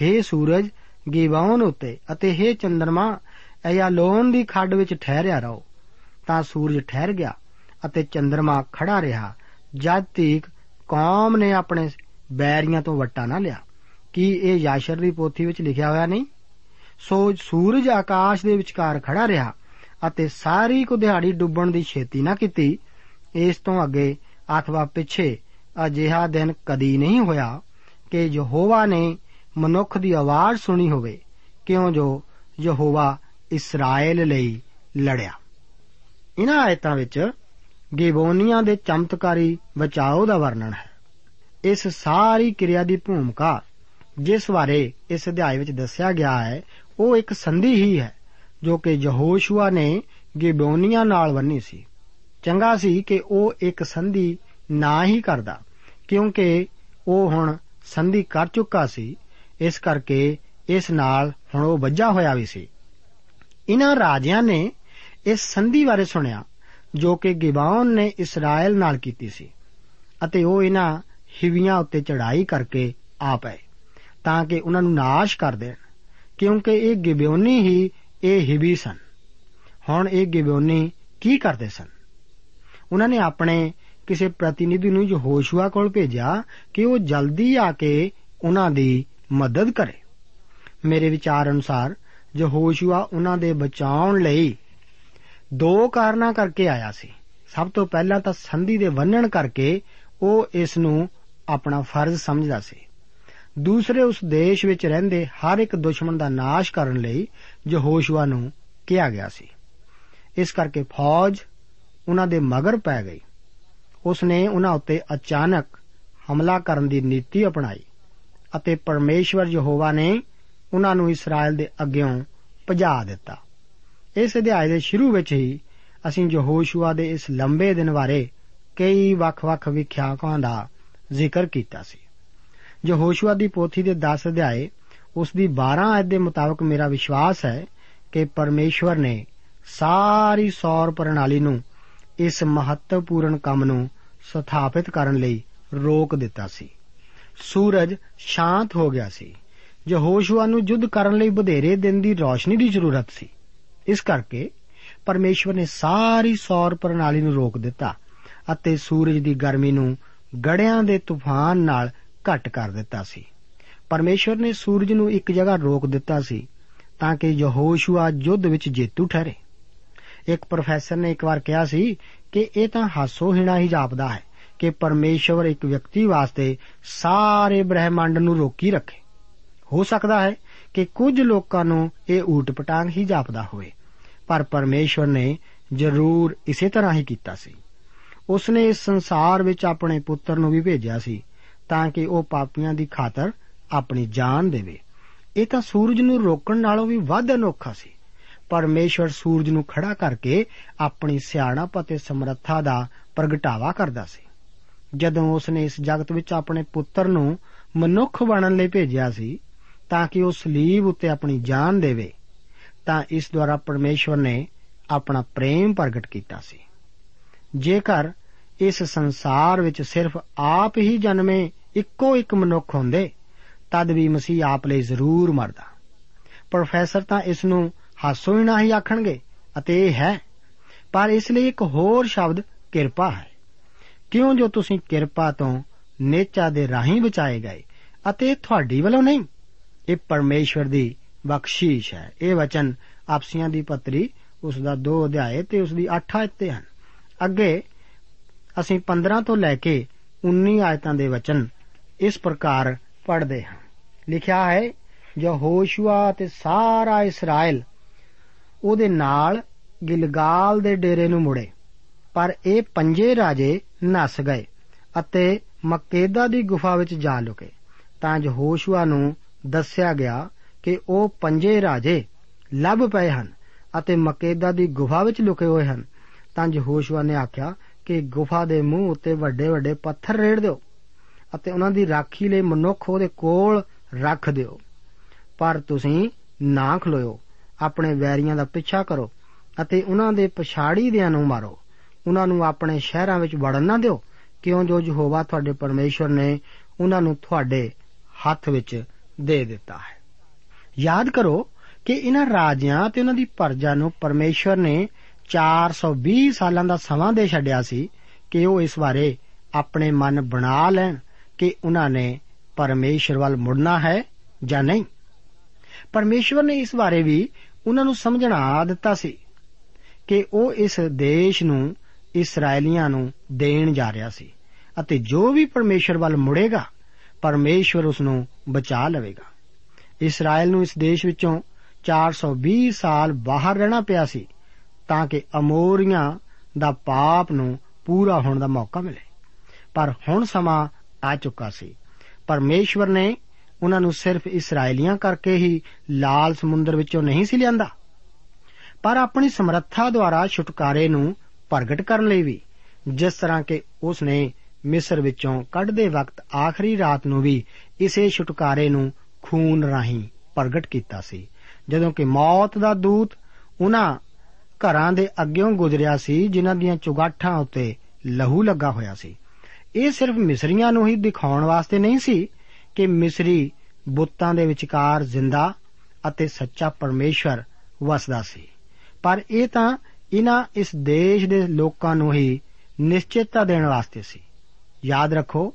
हे ਸੂਰਜ ਗਿਵਾਉਨ ਉਤੇ ਅਤੇ हे ਚੰਦਰਮਾ, ਐਯਾਲੋਨ ਦੀ ਖੱਡ ਵਿੱਚ ਠਹਿਰਿਆ ਰਹੋ। ਤਾਂ ਸੂਰਜ ਠਹਿਰ ਗਿਆ ਅਤੇ ਚੰਦਰਮਾ ਖੜਾ ਰਿਹਾ, ਜਦ ਤੀਕ ਕੌਮ ਨੇ ਆਪਣੇ ਬੈਰੀਆਂ ਤੋਂ ਵਟਾ ਨਾ ਲਿਆ। ਕੀ ਇਹ ਯਾਸ਼ਰ ਦੀ ਪੋਥੀ ਵਿੱਚ ਲਿਖਿਆ ਹੋਇਆ ਨਹੀਂ? ਸੋ ਸੂਰਜ ਆਕਾਸ਼ ਦੇ ਵਿਚਕਾਰ ਖੜਾ ਰਿਹਾ ਅਤੇ ਸਾਰੀ ਕੁ ਦਿਹਾੜੀ ਡੁੱਬਣ ਦੀ ਛੇਤੀ ਨਾ ਕੀਤੀ। ਇਸ ਤੋਂ ਅੱਗੇ ਅਥਵਾ ਪਿੱਛੇ ਅਜਿਹਾ ਦਿਨ ਕਦੀ ਨਹੀਂ ਹੋਇਆ ਕਿ ਯਹੋਵਾ ਨੇ ਮਨੁੱਖ ਦੀ ਆਵਾਜ਼ ਸੁਣੀ ਹੋਵੇ, ਕਿਉਂ ਜੋ ਯਹੋਵਾ ਇਸਰਾਇਲ ਲਈ ਲੜਿਆ। ਇਹਨਾਂ ਆਇਤਾਂ ਵਿੱਚ ਗਿਬੋਨੀਆਂ ਦੇ ਚਮਤਕਾਰੀ ਬਚਾਓ ਦਾ ਵਰਣਨ ਹੈ। ਇਸ ਸਾਰੀ ਕਿਰਿਆ ਦੀ ਭੂਮਿਕਾ ਜਿਸ ਬਾਰੇ ਇਸ ਅਧਿਆਇ ਵਿੱਚ ਦੱਸਿਆ ਗਿਆ ਹੈ, ਉਹ ਇੱਕ ਸੰਧੀ ਹੀ ਹੈ, ਜੋ ਕਿ ਯਹੋਸ਼ੂਆ ਨੇ ਗਿਬੋਨੀਆਂ ਨਾਲ ਬੰਨੀ ਸੀ। ਚੰਗਾ ਸੀ ਕਿ ਉਹ ਇੱਕ ਸੰਧੀ ਨਾ ਹੀ ਕਰਦਾ, ਕਿਉਂਕਿ ਉਹ ਹੁਣ ਸੰਧੀ ਕਰ ਚੁੱਕਾ ਸੀ। ਇਸ ਕਰਕੇ ਇਸ ਨਾਲ ਹੁਣ ਉਹ ਵੱਜਾ ਹੋਇਆ ਵੀ ਸੀ। ਇਹਨਾਂ ਰਾਜਿਆਂ ਨੇ ਇਸ ਸੰਧੀ ਬਾਰੇ ਸੁਣਿਆ, ਜੋ ਕਿ ਗਿਬਾਉਨ ਨੇ ਇਸਰਾਇਲ ਨਾਲ ਕੀਤੀ ਸੀ, ਅਤੇ ਉਹ ਇਹਨਾਂ ਹਿਵੀਆਂ ਉੱਤੇ ਚੜ੍ਹਾਈ ਕਰਕੇ ਆ ਪਏ। ਤਾਂ ਕਿ ਉਹਨਾਂ ਨੂੰ ਨਾਸ਼ ਕਰ ਦੇਣ। ਕਿਉਂਕਿ ਇਹ ਗਿਬਿਓਨੀ ਹੀ ਇਹ ਹਿਵੀ ਸਨ। ਹੁਣ ਇਹ ਗਿਬਿਓਨੀ ਕੀ ਕਰਦੇ ਸਨ? ਉਹਨਾਂ ਨੇ ਆਪਣੇ ਕਿਸੇ ਪ੍ਰਤੀਨਿਧੀ ਨੂੰ ਯਹੋਸ਼ੂਆ ਕੋਲ ਭੇਜਿਆ ਕਿ ਉਹ ਜਲਦੀ ਆ ਕੇ ਉਹਨਾਂ ਦੀ ਮਦਦ ਕਰੇ। ਮੇਰੇ ਵਿਚਾਰ ਅਨੁਸਾਰ ਯਹੋਸ਼ੂਆ ਉਹਨਾਂ ਦੇ ਬਚਾਉਣ ਲਈ ਦੋ ਕਾਰਨਾਂ ਕਰਕੇ ਆਇਆ ਸੀ। ਸਭ ਤੋਂ ਪਹਿਲਾਂ ਤਾਂ ਸੰਧੀ ਦੇ ਵੰਨਣ ਕਰਕੇ ਉਹ ਇਸ ਨੂੰ ਆਪਣਾ ਫਰਜ਼ ਸਮਝਦਾ ਸੀ। ਦੂਸਰੇ ਉਸ ਦੇਸ਼ ਵਿੱਚ ਰਹਿੰਦੇ ਹਰ ਇੱਕ ਦੁਸ਼ਮਣ ਦਾ ਨਾਸ਼ ਕਰਨ ਲਈ ਯਹੋਸ਼ੂਆ ਨੂੰ ਕਿਹਾ ਗਿਆ ਸੀ। ਇਸ ਕਰਕੇ ਫੌਜ ਉਹਨਾਂ ਦੇ ਮਗਰ ਪੈ ਗਈ। ਉਸ ਨੇ ਉਹਨਾਂ ਉੱਤੇ ਅਚਾਨਕ ਹਮਲਾ ਕਰਨ ਦੀ ਨੀਤੀ ਅਪਣਾਈ ਅਤੇ ਪਰਮੇਸ਼ਵਰ ਯਹੋਵਾ ਨੇ ਉਹਨਾਂ ਨੂੰ ਇਸਰਾਇਲ ਦੇ ਅੱਗਿਓਂ ਭਜਾ ਦਿੱਤਾ। ਇਸ ਅਧਿਆਇ ਦੇ ਸ਼ੁਰੂ ਵਿੱਚ ਹੀ ਅਸੀਂ ਯਹੋਸ਼ੂਆ ਦੇ ਇਸ ਲੰਬੇ ਦਿਨ ਬਾਰੇ ਕਈ ਵੱਖ-ਵੱਖ ਵਿਖਿਆਕਾਂ ਦਾ ਜ਼ਿਕਰ ਕੀਤਾ ਸੀ। ਯਹੋਸ਼ੂਆ ਦੀ ਪੋਥੀ ਦੇ 10 ਅਧਿਆਏ, ਉਸ ਦੀ 12 ਅਧ ਦੇ ਮੁਤਾਬਕ ਮੇਰਾ ਵਿਸ਼ਵਾਸ ਹੈ ਕਿ ਪਰਮੇਸ਼ਵਰ ਨੇ ਸਾਰੀ ਸੌਰ ਪ੍ਰਣਾਲੀ ਨੂੰ ਇਸ ਮਹੱਤਵਪੂਰਨ ਕੰਮ ਨੂੰ ਸਥਾਪਿਤ ਕਰਨ ਲਈ ਰੋਕ ਦਿੱਤਾ ਸੀ। ਸੂਰਜ ਸ਼ਾਂਤ ਹੋ ਗਿਆ ਸੀ। ਯਹੋਸ਼ੂਆ ਨੂੰ ਯੁੱਧ ਕਰਨ ਲਈ ਬਧੇਰੇ ਦਿਨ ਦੀ ਰੋਸ਼ਨੀ ਦੀ ਜ਼ਰੂਰਤ ਸੀ। ਇਸ ਕਰਕੇ ਪਰਮੇਸ਼ਵਰ ਨੇ ਸਾਰੀ ਸੌਰ ਪ੍ਰਣਾਲੀ ਨੂੰ ਰੋਕ ਦਿੱਤਾ ਅਤੇ ਸੂਰਜ ਦੀ ਗਰਮੀ ਨੂੰ ਗੜਿਆਂ ਦੇ ਤੂਫਾਨ ਨਾਲ ਘਟ ਕਰ ਦਿੱਤਾ ਸੀ। ਪਰਮੇਸ਼ਵਰ ਨੇ ਸੂਰਜ ਨੂੰ ਇੱਕ ਜਗ੍ਹਾ ਰੋਕ ਦਿੱਤਾ ਸੀ ਤਾਂ ਕਿ ਯਹੋਸ਼ੂਆ ਯੁੱਧ ਵਿੱਚ ਜੇਤੂ ਠਹਿਰੇ। ਇੱਕ ਪ੍ਰੋਫੈਸਰ ਨੇ ਇੱਕ ਵਾਰ ਕਿਹਾ ਸੀ ਕਿ ਇਹ ਤਾਂ ਹਾਸੋਹੀਣਾ ਹੀ ਜਾਪਦਾ ਹੈ ਕਿ ਪਰਮੇਸ਼ਵਰ ਇੱਕ ਵਿਅਕਤੀ ਵਾਸਤੇ ਸਾਰੇ ਬ੍ਰਹਿਮੰਡ ਨੂੰ ਰੋਕੀ ਰੱਖੇ। ਹੋ ਸਕਦਾ ਹੈ ਕਿ ਕੁਝ ਲੋਕਾਂ ਨੂੰ ਇਹ ਊਟ ਪਟਾਂਗ ਹੀ ਜਾਪਦਾ ਹੋਵੇ, ਪਰ ਪਰਮੇਸ਼ਵਰ ਨੇ ਜ਼ਰੂਰ ਇਸੇ ਤਰ੍ਹਾਂ ਹੀ ਕੀਤਾ ਸੀ। ਉਸਨੇ ਇਸ ਸੰਸਾਰ ਵਿੱਚ ਆਪਣੇ ਪੁੱਤਰ ਨੂੰ ਵੀ ਭੇਜਿਆ ਸੀ ਤਾਂ ਕਿ ਉਹ ਪਾਪੀਆਂ ਦੀ ਖਾਤਰ ਆਪਣੀ ਜਾਨ ਦੇਵੇ। ਇਹ ਤਾਂ ਸੂਰਜ ਨੂੰ ਰੋਕਣ ਨਾਲੋਂ ਵੀ ਵੱਧ ਅਨੋਖਾ ਸੀ। ਪਰਮੇਸ਼ਵਰ ਸੂਰਜ ਨੂੰ ਖੜਾ ਕਰਕੇ ਆਪਣੀ ਸਿਆਣਪ ਅਤੇ ਸਮਰੱਥਾ ਦਾ ਪ੍ਰਗਟਾਵਾ ਕਰਦਾ ਸੀ। ਜਦੋਂ ਉਸਨੇ ਇਸ ਜਗਤ ਵਿੱਚ ਆਪਣੇ ਪੁੱਤਰ ਨੂੰ ਮਨੁੱਖ ਬਣਨ ਲਈ ਭੇਜਿਆ ਸੀ, ਤਾਂ ਕਿ ਉਹ ਸਲੀਬ ਉੱਤੇ ਆਪਣੀ ਜਾਨ ਦੇਵੇ, ਤਾਂ ਇਸ ਦੁਆਰਾ ਪਰਮੇਸ਼ਵਰ ਨੇ ਆਪਣਾ ਪ੍ਰੇਮ ਪ੍ਰਗਟ ਕੀਤਾ ਸੀ। ਜੇਕਰ ਇਸ ਸੰਸਾਰ ਵਿੱਚ ਸਿਰਫ ਆਪ ਹੀ ਜਨਮੇ ਇੱਕੋ ਇੱਕ ਮਨੁੱਖ ਹੁੰਦੇ, ਤਦ ਵੀ ਮਸੀਹ ਆਪ ਲਈ ਜ਼ਰੂਰ ਮਰਦਾ। ਪ੍ਰੋਫੈਸਰ ਤਾਂ ਇਸ ਨੂੰ ਹਾਸੋ ਹੀ ਨਾ ਹੀ ਆਖਣਗੇ, ਅਤੇ ਇਹ ਹੈ, ਪਰ ਇਸ ਲਈ ਇੱਕ ਹੋਰ ਸ਼ਬਦ ਕਿਰਪਾ ਹੈ। ਕਿਉਂ ਜੋ ਤੁਸੀਂ ਕਿਰਪਾ ਤੋਂ ਨੇਚਾ ਦੇ ਰਾਹੀਂ ਬਚਾਏ ਗਏ, ਅਤੇ ਤੁਹਾਡੀ ਵੱਲੋਂ ਨਹੀਂ? ਇਹ ਪਰਮੇਸ਼ਵਰ ਦੀ ਬਖਸ਼ੀਸ਼ ਹੈ। ਇਹ ਵਚਨ ਆਪਸੀਆਂ ਦੀ ਪੱਤਰੀ ਉਸ ਦਾ 2 ਅਧਿਆਏ ਤੇ ਉਸ ਦੀ 8 ਆਇਤ ਤੇ ਹਨ। ਅੱਗੇ ਅਸੀਂ 15 ਤੋਂ ਲੈ ਕੇ 19 ਆਇਤਾਂ ਦੇ ਵਚਨ ਇਸ ਪ੍ਰਕਾਰ ਪੜ੍ਹਦੇ ਹਾਂ। ਲਿਖਿਆ ਹੈ, ਜੋ ਹੋਸ਼ੂਆ ਤੇ ਸਾਰਾ ਇਸਰਾਇਲ, ਉਹਦੇ ਨਾਲ ਗਿਲਗਾਲ ਦੇ ਡੇਰੇ ਨੂੰ ਮੁੜੇ, ਪਰ ਇਹ ਪੰਜੇ ਰਾਜੇ ਨਸ ਗਏ ਅਤੇ ਮਕੇਦਾ ਦੀ ਗੁਫਾ ਵਿੱਚ ਜਾ ਲੁਕੇ। ਤਾਂ ਹੋਸ਼ੂਆ ਨੂੰ ਦੱਸਿਆ ਗਿਆ ਕਿ ਉਹ ਪੰਜੇ ਰਾਜੇ ਲੱਭ ਪਏ ਹਨ ਅਤੇ ਮਕੇਦਾ ਦੀ ਗੁਫਾ ਵਿੱਚ ਲੁਕੇ ਹੋਏ ਹਨ। ਤਾਂ ਹੋਸ਼ੂਆ ਨੇ ਆਖਿਆ ਕਿ ਗੁਫਾ ਦੇ ਮੂੰਹ ਉੱਤੇ ਵੱਡੇ ਵੱਡੇ ਪੱਥਰ ਰੇੜ ਦਿਓ। ਅਤੇ ਉਹਨਾਂ ਦੀ ਰਾਖੀ ਲਈ ਮਨੁੱਖ ਉਹਦੇ ਕੋਲ ਰੱਖ ਦਿਓ। ਪਰ ਤੁਸੀਂ ਨਾ ਖਲੋਇਓ। ਆਪਣੇ ਵੈਰੀਆਂ ਦਾ ਪਿੱਛਾ ਕਰੋ ਅਤੇ ਉਹਨਾਂ ਦੇ ਪਛਾੜੀ ਦਿਆਂ ਨੂੰ ਮਾਰੋ। ਉਹਨਾਂ ਨੂੰ ਆਪਣੇ ਸ਼ਹਿਰਾਂ ਵਿੱਚ ਵੜਨ ਨਾ ਦਿਓ। ਕਿਉਂ? ਜੋ ਯਹੋਵਾ ਤੁਹਾਡੇ ਪਰਮੇਸ਼ਵਰ ਨੇ ਉਹਨਾਂ ਨੂੰ ਤੁਹਾਡੇ ਹੱਥ ਵਿੱਚ ਦੇ ਦਿੱਤਾ ਹੈ। ਯਾਦ ਕਰੋ ਕਿ ਇਹਨਾਂ ਰਾਜਿਆਂ ਤੇ ਉਹਨਾਂ ਦੀ ਪਰਜਾ ਨੂੰ ਪਰਮੇਸ਼ਵਰ ਨੇ 420 ਸਾਲਾਂ ਦਾ ਸਮਾਂ ਦੇ ਛੱਡਿਆ ਸੀ ਕਿ ਉਹ ਇਸ ਬਾਰੇ ਆਪਣੇ ਮਨ ਬਣਾ ਲੈਣ। ਕਿ ਉਹਨਾਂ ਨੇ ਪਰਮੇਸ਼ਰ ਵੱਲ ਮੁੜਨਾ ਹੈ ਜਾਂ ਨਹੀਂ। ਪਰਮੇਸ਼ਰ ਨੇ ਇਸ ਬਾਰੇ ਵੀ ਉਹਨਾਂ ਨੂੰ ਸਮਝਣਾ ਦਿੱਤਾ ਸੀ ਕਿ ਉਹ ਇਸ ਦੇਸ਼ ਨੂੰ ਇਸرائیਲੀਆਂ ਨੂੰ ਦੇਣ ਜਾ ਰਿਹਾ ਸੀ ਅਤੇ ਜੋ ਵੀ ਪਰਮੇਸ਼ਰ ਵੱਲ ਮੁੜੇਗਾ ਪਰਮੇਸ਼ਰ ਉਸ ਨੂੰ ਬਚਾ ਲਵੇਗਾ। ਇਸਰਾਇਲ ਨੂੰ ਇਸ ਦੇਸ਼ ਵਿੱਚੋਂ 420 ਸਾਲ ਬਾਹਰ ਰਹਿਣਾ ਪਿਆ ਸੀ ਤਾਂ ਕਿ ਅਮੋਰੀਆਂ ਦਾ ਪਾਪ ਨੂੰ ਪੂਰਾ ਹੋਣ ਦਾ ਮੌਕਾ ਮਿਲੇ। ਪਰ ਹੁਣ ਸਮਾਂ ਆ ਚੁੱਕਾ ਸੀ। ਪਰਮੇਸ਼ਵਰ ਨੇ ਉਹਨਾਂ ਨੂੰ ਸਿਰਫ ਇਸرائیਲੀਆਂ ਕਰਕੇ ਹੀ ਲਾਲ ਸਮੁੰਦਰ ਵਿੱਚੋਂ ਨਹੀਂ ਸੀ ਲਿਆਂਦਾ। ਪਰ ਆਪਣੀ ਸਮਰੱਥਾ ਦੁਆਰਾ ਛੁਟਕਾਰੇ ਨੂੰ ਪ੍ਰਗਟ ਕਰਨ ਲਈ ਵੀ, ਜਿਸ ਤਰ੍ਹਾਂ ਕਿ ਉਸ ਨੇ ਮਿਸਰ ਵਿੱਚੋਂ ਕੱਢਦੇ ਵਕਤ ਆਖਰੀ ਰਾਤ ਨੂੰ ਵੀ ਇਸੇ ਛੁਟਕਾਰੇ ਨੂੰ ਖੂਨ ਰਾਹੀਂ ਪ੍ਰਗਟ ਕੀਤਾ ਸੀ। ਜਦੋਂ ਕਿ ਮੌਤ ਦਾ ਦੂਤ ਉਹਨਾਂ ਘਰਾਂ ਦੇ ਅੱਗੇੋਂ ਗੁਜ਼ਰਿਆ ਸੀ, ਜਿਨ੍ਹਾਂ ਦੀਆਂ ਚੁਗਾਠਾਂ ਉੱਤੇ ਲਹੂ ਲੱਗਾ ਹੋਇਆ ਸੀ। ਇਹ ਸਿਰਫ ਮਿਸਰੀਆਂ ਨੂੰ ਹੀ ਦਿਖਾਉਣ ਵਾਸਤੇ ਨਹੀਂ ਸੀ ਕਿ ਮਿਸਰੀ ਬੁੱਤਾਂ ਦੇ ਵਿਚਕਾਰ ਜ਼ਿੰਦਾ ਅਤੇ ਸੱਚਾ ਪਰਮੇਸ਼ਵਰ ਵਸਦਾ ਸੀ। ਪਰ ਇਹ ਤਾਂ ਇਹਨਾਂ ਇਸ ਦੇਸ਼ ਦੇ ਲੋਕਾਂ ਨੂੰ ਹੀ ਨਿਸ਼ਚਿਤਤਾ ਦੇਣ ਵਾਸਤੇ ਸੀ। ਯਾਦ ਰੱਖੋ,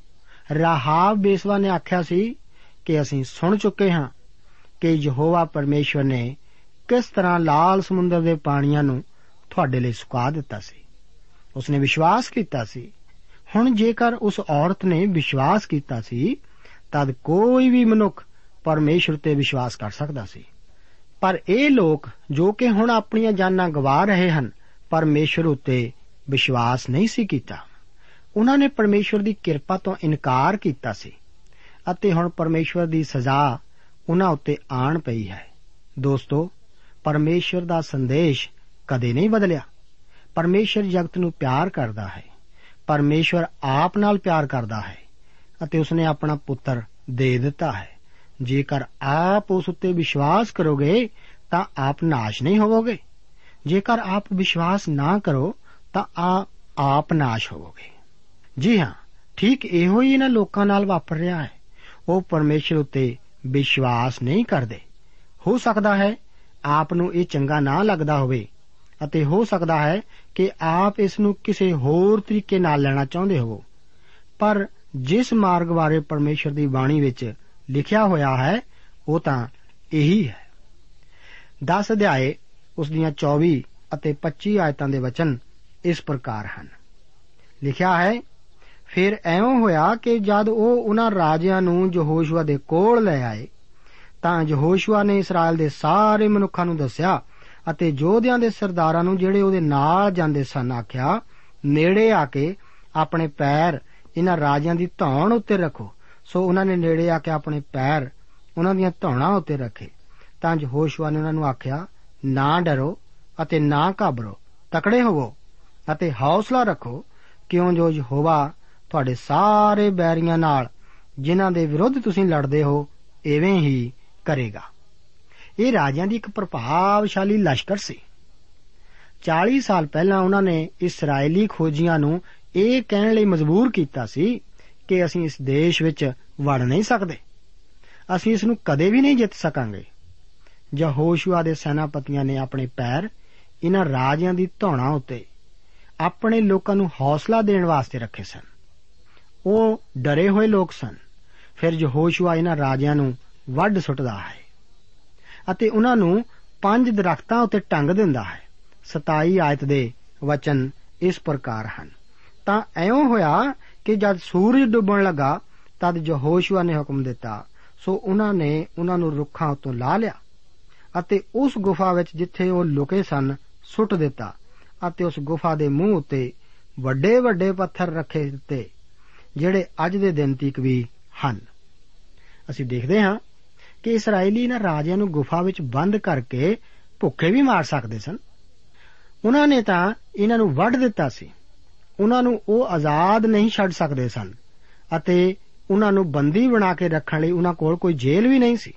ਰਾਹਾਬ ਬੇਸਵਾ ਨੇ ਆਖਿਆ ਸੀ ਕਿ ਅਸੀਂ ਸੁਣ ਚੁੱਕੇ ਹਾਂ ਕਿ ਯਹੋਵਾ ਪਰਮੇਸ਼ਵਰ ਨੇ ਕਿਸ ਤਰ੍ਹਾਂ ਲਾਲ ਸਮੁੰਦਰ ਦੇ ਪਾਣੀਆਂ ਨੂੰ ਤੁਹਾਡੇ ਲਈ ਸੁਕਾ ਦਿੱਤਾ ਸੀ। ਉਸਨੇ ਵਿਸ਼ਵਾਸ ਕੀਤਾ ਸੀ ਹੁਣ ਜੇਕਰ ਉਸ ਔਰਤ ਨੇ ਵਿਸ਼ਵਾਸ ਕੀਤਾ ਸੀ, ਤਦ ਕੋਈ ਵੀ ਮਨੁੱਖ ਪਰਮੇਸ਼ਰ ਤੇ ਵਿਸ਼ਵਾਸ ਕਰ ਸਕਦਾ ਸੀ। ਪਰ ਇਹ ਲੋਕ ਜੋ ਕਿ ਹੁਣ ਆਪਣੀਆਂ ਜਾਨਾਂ ਗਵਾ ਰਹੇ ਹਨ, ਪਰਮੇਸ਼ਰ ਉਤੇ ਵਿਸ਼ਵਾਸ ਨਹੀਂ ਸੀ ਕੀਤਾ। ਉਹਨਾਂ ਨੇ ਪਰਮੇਸ਼ਰ ਦੀ ਕਿਰਪਾ ਤੋਂ ਇਨਕਾਰ ਕੀਤਾ ਸੀ ਅਤੇ ਹੁਣ ਪਰਮੇਸ਼ਰ ਦੀ ਸਜ਼ਾ ਉਹਨਾਂ ਉੱਤੇ ਆਣ ਪਈ ਹੈ। ਦੋਸਤੋ, ਪਰਮੇਸ਼ਰ ਦਾ ਸੰਦੇਸ਼ ਕਦੇ ਨਹੀਂ ਬਦਲਿਆ। ਪਰਮੇਸ਼ਰ ਜਗਤ ਨੂੰ ਪਿਆਰ ਕਰਦਾ ਹੈ। ਪਰਮੇਸ਼ਰ ਆਪ ਨਾਲ ਪਿਆਰ ਕਰਦਾ ਹੈ ਅਤੇ ਉਸਨੇ ਆਪਣਾ ਪੁੱਤਰ ਦੇ ਦਿੱਤਾ ਹੈ। ਜੇਕਰ ਆਪ ਉਸ ਉੱਤੇ ਵਿਸ਼ਵਾਸ ਕਰੋਗੇ, ਤਾਂ ਆਪ ਨਾਸ਼ ਨਹੀਂ ਹੋਵੋਗੇ। ਜੇਕਰ ਆਪ ਵਿਸ਼ਵਾਸ ਨਾ ਕਰੋ, ਤਾਂ ਆ ਆਪ ਨਾਸ਼ ਹੋਵੋਗੇ। ਜੀ ਹਾਂ, ਠੀਕ ਇਹੋ ਹੀ ਇਹਨਾਂ ਲੋਕਾਂ ਨਾਲ ਵਾਪਰ ਰਿਹਾ ਹੈ। ਉਹ ਪਰਮੇਸ਼ਰ ਉੱਤੇ ਵਿਸ਼ਵਾਸ ਨਹੀਂ ਕਰਦੇ। ਹੋ ਸਕਦਾ ਹੈ, ਆਪ ਨੂੰ ਇਹ ਚੰਗਾ ਨਾ ਲੱਗਦਾ ਹੋਵੇ ਅਤੇ ਹੋ ਸਕਦਾ ਹੈ ਕਿ ਆਪ ਇਸ ਨੂੰ ਕਿਸੇ ਹੋਰ ਤਰੀਕੇ ਨਾਲ ਲੈਣਾ ਚਾਹੁੰਦੇ ਹੋ ਪਰ ਜਿਸ ਮਾਰਗ ਬਾਰੇ ਪਰਮੇਸ਼ਰ ਦੀ ਬਾਣੀ ਵਿੱਚ ਲਿਖਿਆ ਹੋਇਆ ਹੈ, ਉਹ ਤਾਂ ਇਹੀ ਹੈ। 10 ਅਧਿਆਏ, ਉਸ ਦੀਆਂ 24 ਅਤੇ 25 ਆਇਤਾਂ ਦੇ ਵਚਨ ਇਸ ਪ੍ਰਕਾਰ ਹਨ। ਲਿਖਿਆ ਹੈ, ਫਿਰ ਐਵੇਂ ਹੋਇਆ ਕਿ ਜਦ ਉਹ ਉਹਨਾਂ ਰਾਜਿਆਂ ਨੂੰ ਯਹੋਸ਼ੂਆ ਦੇ ਕੋਲ ਲੈ ਆਏ, ਤਾਂ ਯਹੋਸ਼ੂਆ ਨੇ ਇਸਰਾਇਲ ਦੇ ਸਾਰੇ ਮਨੁੱਖਾਂ ਨੂੰ ਦੱਸਿਆ ਅਤੇ ਯੋਧਿਆਂ ਦੇ ਸਰਦਾਰਾਂ ਨੂੰ ਜਿਹੜੇ ਉਹਦੇ ਨਾਲ ਜਾਂਦੇ ਸਨ ਆਖਿਆ, ਨੇੜੇ ਆ ਕੇ ਆਪਣੇ ਪੈਰ ਇਹਨਾਂ ਰਾਜਿਆਂ ਦੀ ਧੌਣ ਉੱਤੇ ਰੱਖੋ। ਸੋ ਉਹਨਾਂ ਨੇ ਨੇੜੇ ਆ ਕੇ ਆਪਣੇ ਪੈਰ ਉਹਨਾਂ ਦੀਆਂ ਧੌਣਾਂ ਉੱਤੇ ਰੱਖੇ। ਤਾਂ ਯਹੋਸ਼ੂਆ ਨੇ ਉਹਨਾਂ ਨੂੰ ਆਖਿਆ, ਨਾ ਡਰੋ ਅਤੇ ਨਾ ਘਬਰੋ, ਤਕੜੇ ਹੋਵੋ ਅਤੇ ਹੌਸਲਾ ਰੱਖੋ, ਕਿਉਂ ਜੋ ਯਹੋਵਾ ਤੁਹਾਡੇ ਸਾਰੇ ਬੈਰੀਆਂ ਨਾਲ, ਜਿਨ੍ਹਾਂ ਦੇ ਵਿਰੁੱਧ ਤੁਸੀਂ ਲੜਦੇ ਹੋ, ਐਵੇਂ ਹੀ ਕਰੇਗਾ। ਇਹ ਰਾਜਿਆਂ ਦੀ ਇੱਕ ਪ੍ਰਭਾਵਸ਼ਾਲੀ ਲਸ਼ਕਰ ਸੀ। 40 ਸਾਲ ਪਹਿਲਾਂ ਉਹਨਾਂ ਨੇ ਇਸرائیਲੀ ਖੋਜੀਆਂ ਨੂੰ ਇਹ ਕਹਿਣ ਲਈ ਮਜਬੂਰ ਕੀਤਾ ਸੀ ਕਿ ਅਸੀਂ ਇਸ ਦੇਸ਼ ਵਿੱਚ ਵੜ ਨਹੀਂ ਸਕਦੇ। ਅਸੀਂ ਇਸ ਨੂੰ ਕਦੇ ਵੀ ਨਹੀਂ ਜਿੱਤ ਸਕਾਂਗੇ। ਯਹੋਸ਼ੂਆ ਦੇ ਸੈਨਾਪਤੀਆਂ ਨੇ ਆਪਣੇ ਪੈਰ ਇਹਨਾਂ ਰਾਜਿਆਂ ਦੀ ਧੌਣਾ ਉੱਤੇ ਆਪਣੇ ਲੋਕਾਂ ਨੂੰ ਹੌਸਲਾ ਦੇਣ ਵਾਸਤੇ ਰੱਖੇ ਸਨ। ਉਹ ਡਰੇ ਹੋਏ ਲੋਕ ਸਨ। ਫਿਰ ਯਹੋਸ਼ੂਆ ਇਹਨਾਂ ਰਾਜਿਆਂ ਨੂੰ ਵੱਢ ਸੁੱਟਦਾ ਹੈ। ਅਤੇ ਉਹਨਾਂ ਨੂੰ ਪੰਜ ਦਰਖਤਾਂ ਉੱਤੇ ਟੰਗ ਦਿੰਦਾ ਹੈ। 27 ਆਇਤ ਦੇ ਵਚਨ ਇਸ ਪ੍ਰਕਾਰ ਹਨ। ਤਾਂ ਐਉਂ ਹੋਇਆ ਕਿ ਜਦ ਸੂਰਜ ਡੁੱਬਣ ਲੱਗਾ, ਤਦ ਯਹੋਸ਼ੂਆ ਨੇ ਹੁਕਮ ਦਿੱਤਾ। ਸੋ ਉਹਨਾਂ ਨੇ ਉਹਨਾਂ ਨੂੰ ਰੁੱਖਾਂ ਉੱਤੋਂ ਲਾ ਲਿਆ ਅਤੇ ਉਸ ਗੁਫਾ ਵਿੱਚ ਜਿੱਥੇ ਉਹ ਲੁਕੇ ਸਨ, ਸੁੱਟ ਦਿੱਤਾ ਅਤੇ ਉਸ ਗੁਫਾ ਦੇ ਮੂੰਹ ਉੱਤੇ ਵੱਡੇ ਵੱਡੇ ਪੱਥਰ ਰੱਖੇ ਦਿੱਤੇ, ਜਿਹੜੇ ਅੱਜ ਦੇ ਦਿਨ ਤੱਕ ਵੀ ਹਨ। ਅਸੀਂ ਦੇਖਦੇ ਹਾਂ ਕਿ ਇਸرائیਲੀ ਇਹਨਾਂ ਰਾਜਿਆਂ ਨੂੰ ਗੁਫਾ ਵਿੱਚ ਬੰਦ ਕਰਕੇ ਭੁੱਖੇ ਵੀ ਮਾਰ ਸਕਦੇ ਸਨ। ਉਹਨਾਂ ਨੇ ਤਾਂ ਇਹਨਾਂ ਨੂੰ ਵੱਢ ਦਿੱਤਾ ਸੀ। ਉਹਨਾਂ ਨੂੰ ਉਹ ਆਜ਼ਾਦ ਨਹੀਂ ਛੱਡ ਸਕਦੇ ਸਨ ਅਤੇ ਉਹਨਾਂ ਨੂੰ ਬੰਦੀ ਬਣਾ ਕੇ ਰੱਖਣ ਲਈ ਉਹਨਾਂ ਕੋਲ ਕੋਈ ਜੇਲ੍ਹ ਵੀ ਨਹੀਂ ਸੀ।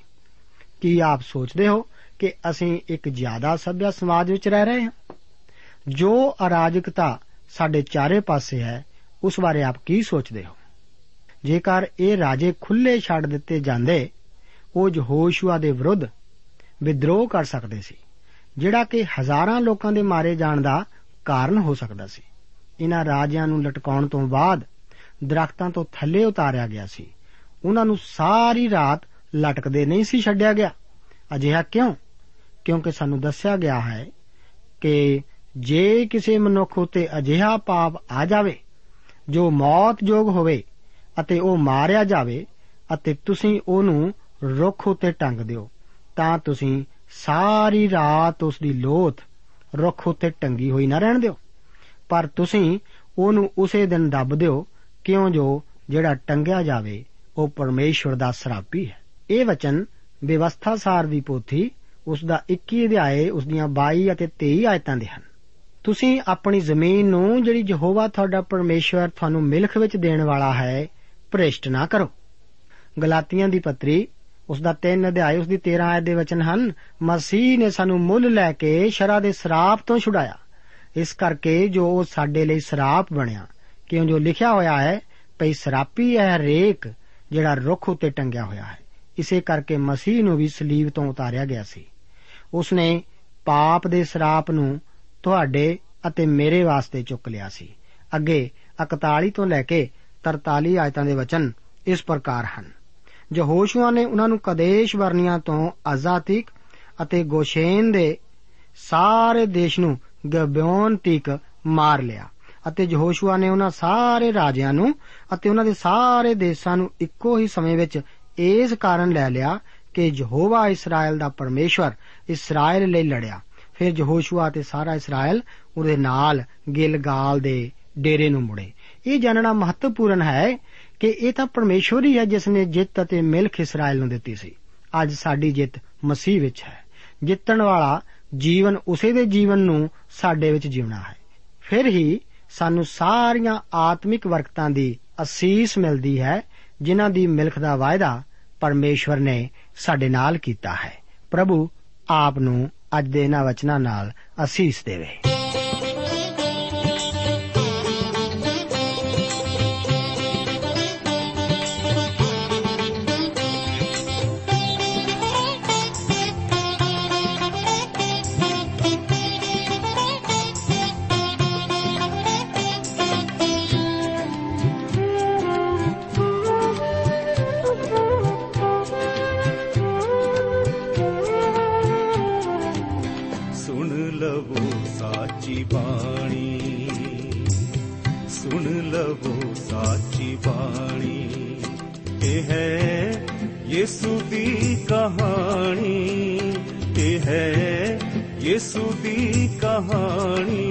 ਕੀ ਆਪ ਸੋਚਦੇ ਹੋ ਕਿ ਅਸੀਂ ਇੱਕ ਜ਼ਿਆਦਾ ਸੱਭਿਆ ਸਮਾਜ ਵਿੱਚ ਰਹਿ ਰਹੇ ਹਾਂ? ਜੋ ਅਰਾਜਕਤਾ ਸਾਡੇ ਚਾਰੇ ਪਾਸੇ ਹੈ, ਉਸ ਬਾਰੇ ਆਪ ਕੀ ਸੋਚਦੇ ਹੋ? ਜੇਕਰ ਇਹ ਰਾਜੇ ਖੁੱਲੇ ਛੱਡ ਦਿੱਤੇ ਜਾਂਦੇ ਉਹ ਯਹੋਸ਼ੂਆ ਦੇ ਵਿਰੁੱਧ ਵਿਦਰੋਹ ਕਰ ਸਕਦੇ ਸੀ, ਜਿਹੜਾ ਕਿ ਹਜ਼ਾਰਾਂ ਲੋਕਾਂ ਦੇ ਮਾਰੇ ਜਾਣ ਦਾ ਕਾਰਨ ਹੋ ਸਕਦਾ ਸੀ। ਇਹਨਾਂ ਰਾਜਿਆਂ ਨੂੰ ਲਟਕਾਉਣ ਤੋਂ ਬਾਅਦ ਦਰਖਤਾਂ ਤੋਂ ਥੱਲੇ ਉਤਾਰਿਆ ਗਿਆ ਸੀ। ਉਹਨਾਂ ਨੂੰ ਸਾਰੀ ਰਾਤ ਲਟਕਦੇ ਨਹੀਂ ਸੀ ਛੱਡਿਆ ਗਿਆ। ਅਜਿਹਾ ਕਿਉਂ? ਕਿਉਂਕਿ ਸਾਨੂੰ ਦੱਸਿਆ ਗਿਆ ਹੈ ਕਿ ਜੇ ਕਿਸੇ ਮਨੁੱਖ ਉਤੇ ਅਜਿਹਾ ਪਾਪ ਆ ਜਾਵੇ, ਜੋ ਮੌਤ ਯੋਗ ਹੋਵੇ ਅਤੇ ਉਹ ਮਾਰਿਆ ਜਾਵੇ ਅਤੇ ਤੁਸੀਂ ਉਹਨੂੰ ਰੁੱਖ ਉਤੇ ਟੰਗ ਦਿਓ, ਤਾਂ ਤੁਸੀਂ ਸਾਰੀ ਰਾਤ ਉਸ ਦੀ ਲੋਥ ਰੁੱਖ ਉਤੇ ਟੰਗੀ ਹੋਈ ਨਾ ਰਹਿਣ ਦਿਓ। ਪਰ ਤੁਸੀਂ ਉਹਨੂੰ ਉਸੇ ਦਿਨ ਦੱਬ ਦਿਓ, ਕਿਉਂ ਜੋ ਜਿਹੜਾ ਟੰਗਿਆ ਜਾਵੇ, ਉਹ ਪਰਮੇਸ਼ਵਰ ਦਾ ਸਰਾਪੀ ਹੈ। ਇਹ ਵਚਨ ਵਿਵਸਥਾ ਸਾਰ ਦੀ ਪੋਥੀ ਉਸ ਦਾ 21 ਅਧਿਆਏ, ਉਸ ਦੀਆਂ 22 ਅਤੇ 23 ਆਇਤਾਂ ਦੇ ਹਨ। ਤੁਸੀਂ ਆਪਣੀ ਜ਼ਮੀਨ ਨੂੰ ਜਿਹੜੀ ਯਹੋਵਾ ਤੁਹਾਡਾ ਪਰਮੇਸ਼ਵਰ ਤੁਹਾਨੂੰ ਮਿਲਖ ਵਿੱਚ ਦੇਣ ਵਾਲਾ ਹੈ, ਭ੍ਰਿਸ਼ਟ ਨਾ ਕਰੋ। ਗਲਾਤੀਆਂ ਦੀ ਪੱਤਰੀ ਉਸ ਦਾ 3 ਅਧਿਆਇ ਉਸ ਦੀ 13 ਆਇਤ ਦੇ ਵਚਨ ਹਨ, ਮਸੀਹ ਨੇ ਸਾਨੂੰ ਮੁੱਲ ਲੈ ਕੇ ਸ਼ਰਾ ਦੇ ਸਰਾਪ ਤੋਂ ਛੁਡਾਇਆ। ਇਸ ਕਰਕੇ ਜੋ ਉਹ ਸਾਡੇ ਲਈ ਸਰਾਪ ਬਣਿਆ, ਕਿਉਂ ਜੋ ਲਿਖਿਆ ਹੋਇਆ ਹੈ, ਭਈ ਸਰਾਪੀ ਹੈ ਹਰੇਕ ਜਿਹੜਾ ਰੁੱਖ ਉੱਤੇ ਟੰਗਿਆ ਹੋਇਆ ਹੈ। ਇਸੇ ਕਰਕੇ ਮਸੀਹ ਨੂੰ ਵੀ ਸਲੀਬ ਤੋਂ ਉਤਾਰਿਆ ਗਿਆ ਸੀ। ਉਸ ਨੇ ਪਾਪ ਦੇ ਸਰਾਪ ਨੂੰ ਤੁਹਾਡੇ ਅਤੇ ਮੇਰੇ ਵਾਸਤੇ ਚੁੱਕ ਲਿਆ ਸੀ। ਅੱਗੇ 41 ਤੋਂ ਲੈ ਕੇ 43 ਆਇਤਾਂ ਦੇ ਵਚਨ ਇਸ ਪ੍ਰਕਾਰ ਹਨ। ਯਹੋਸ਼ੂਆ ਨੇ ਉਹਨਾਂ ਨੂੰ ਕਦੇਸ਼ ਵਰਨੀਆਂ ਤੋਂ ਆਜ਼ਾਤਿਕ ਅਤੇ ਗੋਸ਼ੇਨ ਦੇ ਸਾਰੇ ਦੇਸ਼ ਨੂੰ ਗਬਿਓਨ ਤੀਕ ਮਾਰ ਲਿਆ ਅਤੇ ਯਹੋਸ਼ੂਆ ਨੇ ਉਹਨਾਂ ਸਾਰੇ ਰਾਜਿਆਂ ਨੂੰ ਅਤੇ ਉਹਨਾਂ ਦੇ ਸਾਰੇ ਦੇਸ਼ਾਂ ਨੂੰ ਇੱਕੋ ਹੀ ਸਮੇਂ ਵਿੱਚ ਇਸ ਕਾਰਨ ਲੈ ਲਿਆ ਕਿ ਯਹੋਵਾ ਇਸਰਾਇਲ ਦਾ ਪਰਮੇਸ਼ਵਰ ਇਸਰਾਇਲ ਲਈ ਲੜਿਆ। ਫਿਰ ਯਹੋਸ਼ੂਆ ਤੇ ਸਾਰਾ ਇਸਰਾਇਲ ਉਹਦੇ ਨਾਲ ਗਿਲਗਾਲ ਦੇ ਡੇਰੇ ਨੂੰ ਮੁੜੇ। ਇਹ ਜਾਣਨਾ ਮਹੱਤਵਪੂਰਨ ਹੈ ਕਿ ਇਹ ਤਾਂ ਪਰਮੇਸ਼ਵਰ ਹੀ ਹੈ ਜਿਸ ਨੇ ਜਿੱਤ ਅਤੇ ਮਿਲਖ ਇਸਰਾਇਲ ਨੂੰ ਦਿੱਤੀ ਸੀ। ਅੱਜ ਸਾਡੀ ਜਿੱਤ ਮਸੀਹ ਵਿੱਚ ਹੈ। ਜਿੱਤਣ ਵਾਲਾ ਜੀਵਨ ਉਸੇ ਦੇ ਜੀਵਨ ਨੂੰ ਸਾਡੇ ਵਿੱਚ ਜਿਉਣਾ ਹੈ। ਫਿਰ ਹੀ ਸਾਨੂੰ ਸਾਰੀਆਂ ਆਤਮਿਕ ਵਰਕਤਾਂ ਦੀ ਅਸੀਸ ਮਿਲਦੀ ਹੈ, ਜਿਨ੍ਹਾਂ ਦੀ ਮਿਲਖ ਦਾ ਵਾਅਦਾ ਪਰਮੇਸ਼ਵਰ ਨੇ ਸਾਡੇ ਨਾਲ ਕੀਤਾ ਹੈ। ਪ੍ਰਭੂ ਆਪ ਨੂੰ ਅੱਜ ਦੇ ਇਹਨਾਂ ਵਚਨਾਂ ਨਾਲ ਅਸੀਸ ਦੇਵੇ। ਸਾਚੀ ਬਾਣੀ ਇਹ ਹੈ ਯਿਸੂ ਦੀ ਕਹਾਣੀ ਇਹ ਹੈ ਯਿਸੂ ਦੀ ਕਹਾਣੀ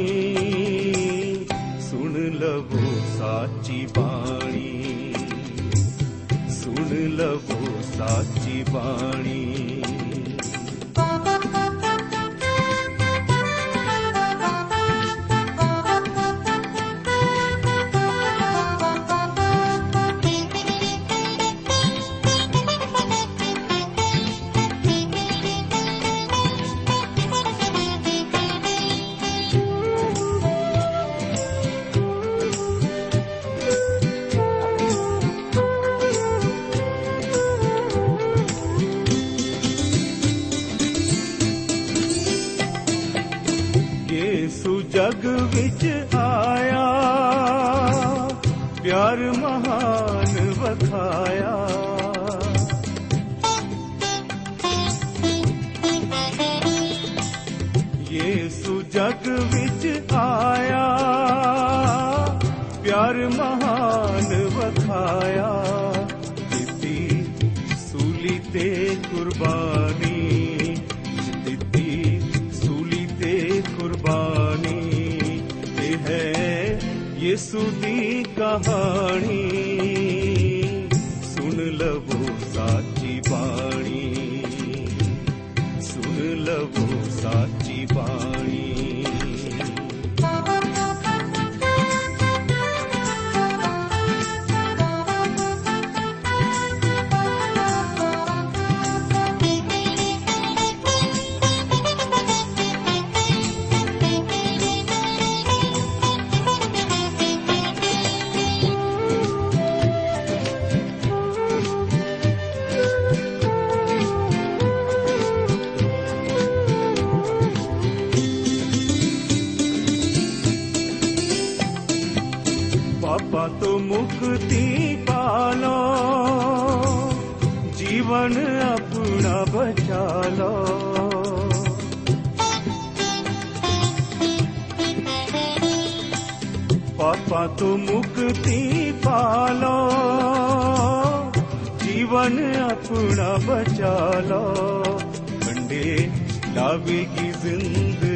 ਸੁਣ ਸੁਣ ਲਵੋ ਸਾਚੀ ਬਾਣੀ ਸੁਣ ਲਵੋ ਤੇ ਕੁਰਬਾਨੀ। ਦਿੱਤੀ ਸੂਲੀ ਤੇ ਕੁਰਬਾਨੀ। ਇਹ ਹੈ ਯਿਸੂ ਦੀ ਕਹਾਣੀ। मुक्ति पालो जीवन अपना बचा लो पापा तो मुक्ति पालो जीवन अपना बचा लो कंडे लावेगी जिंदगानी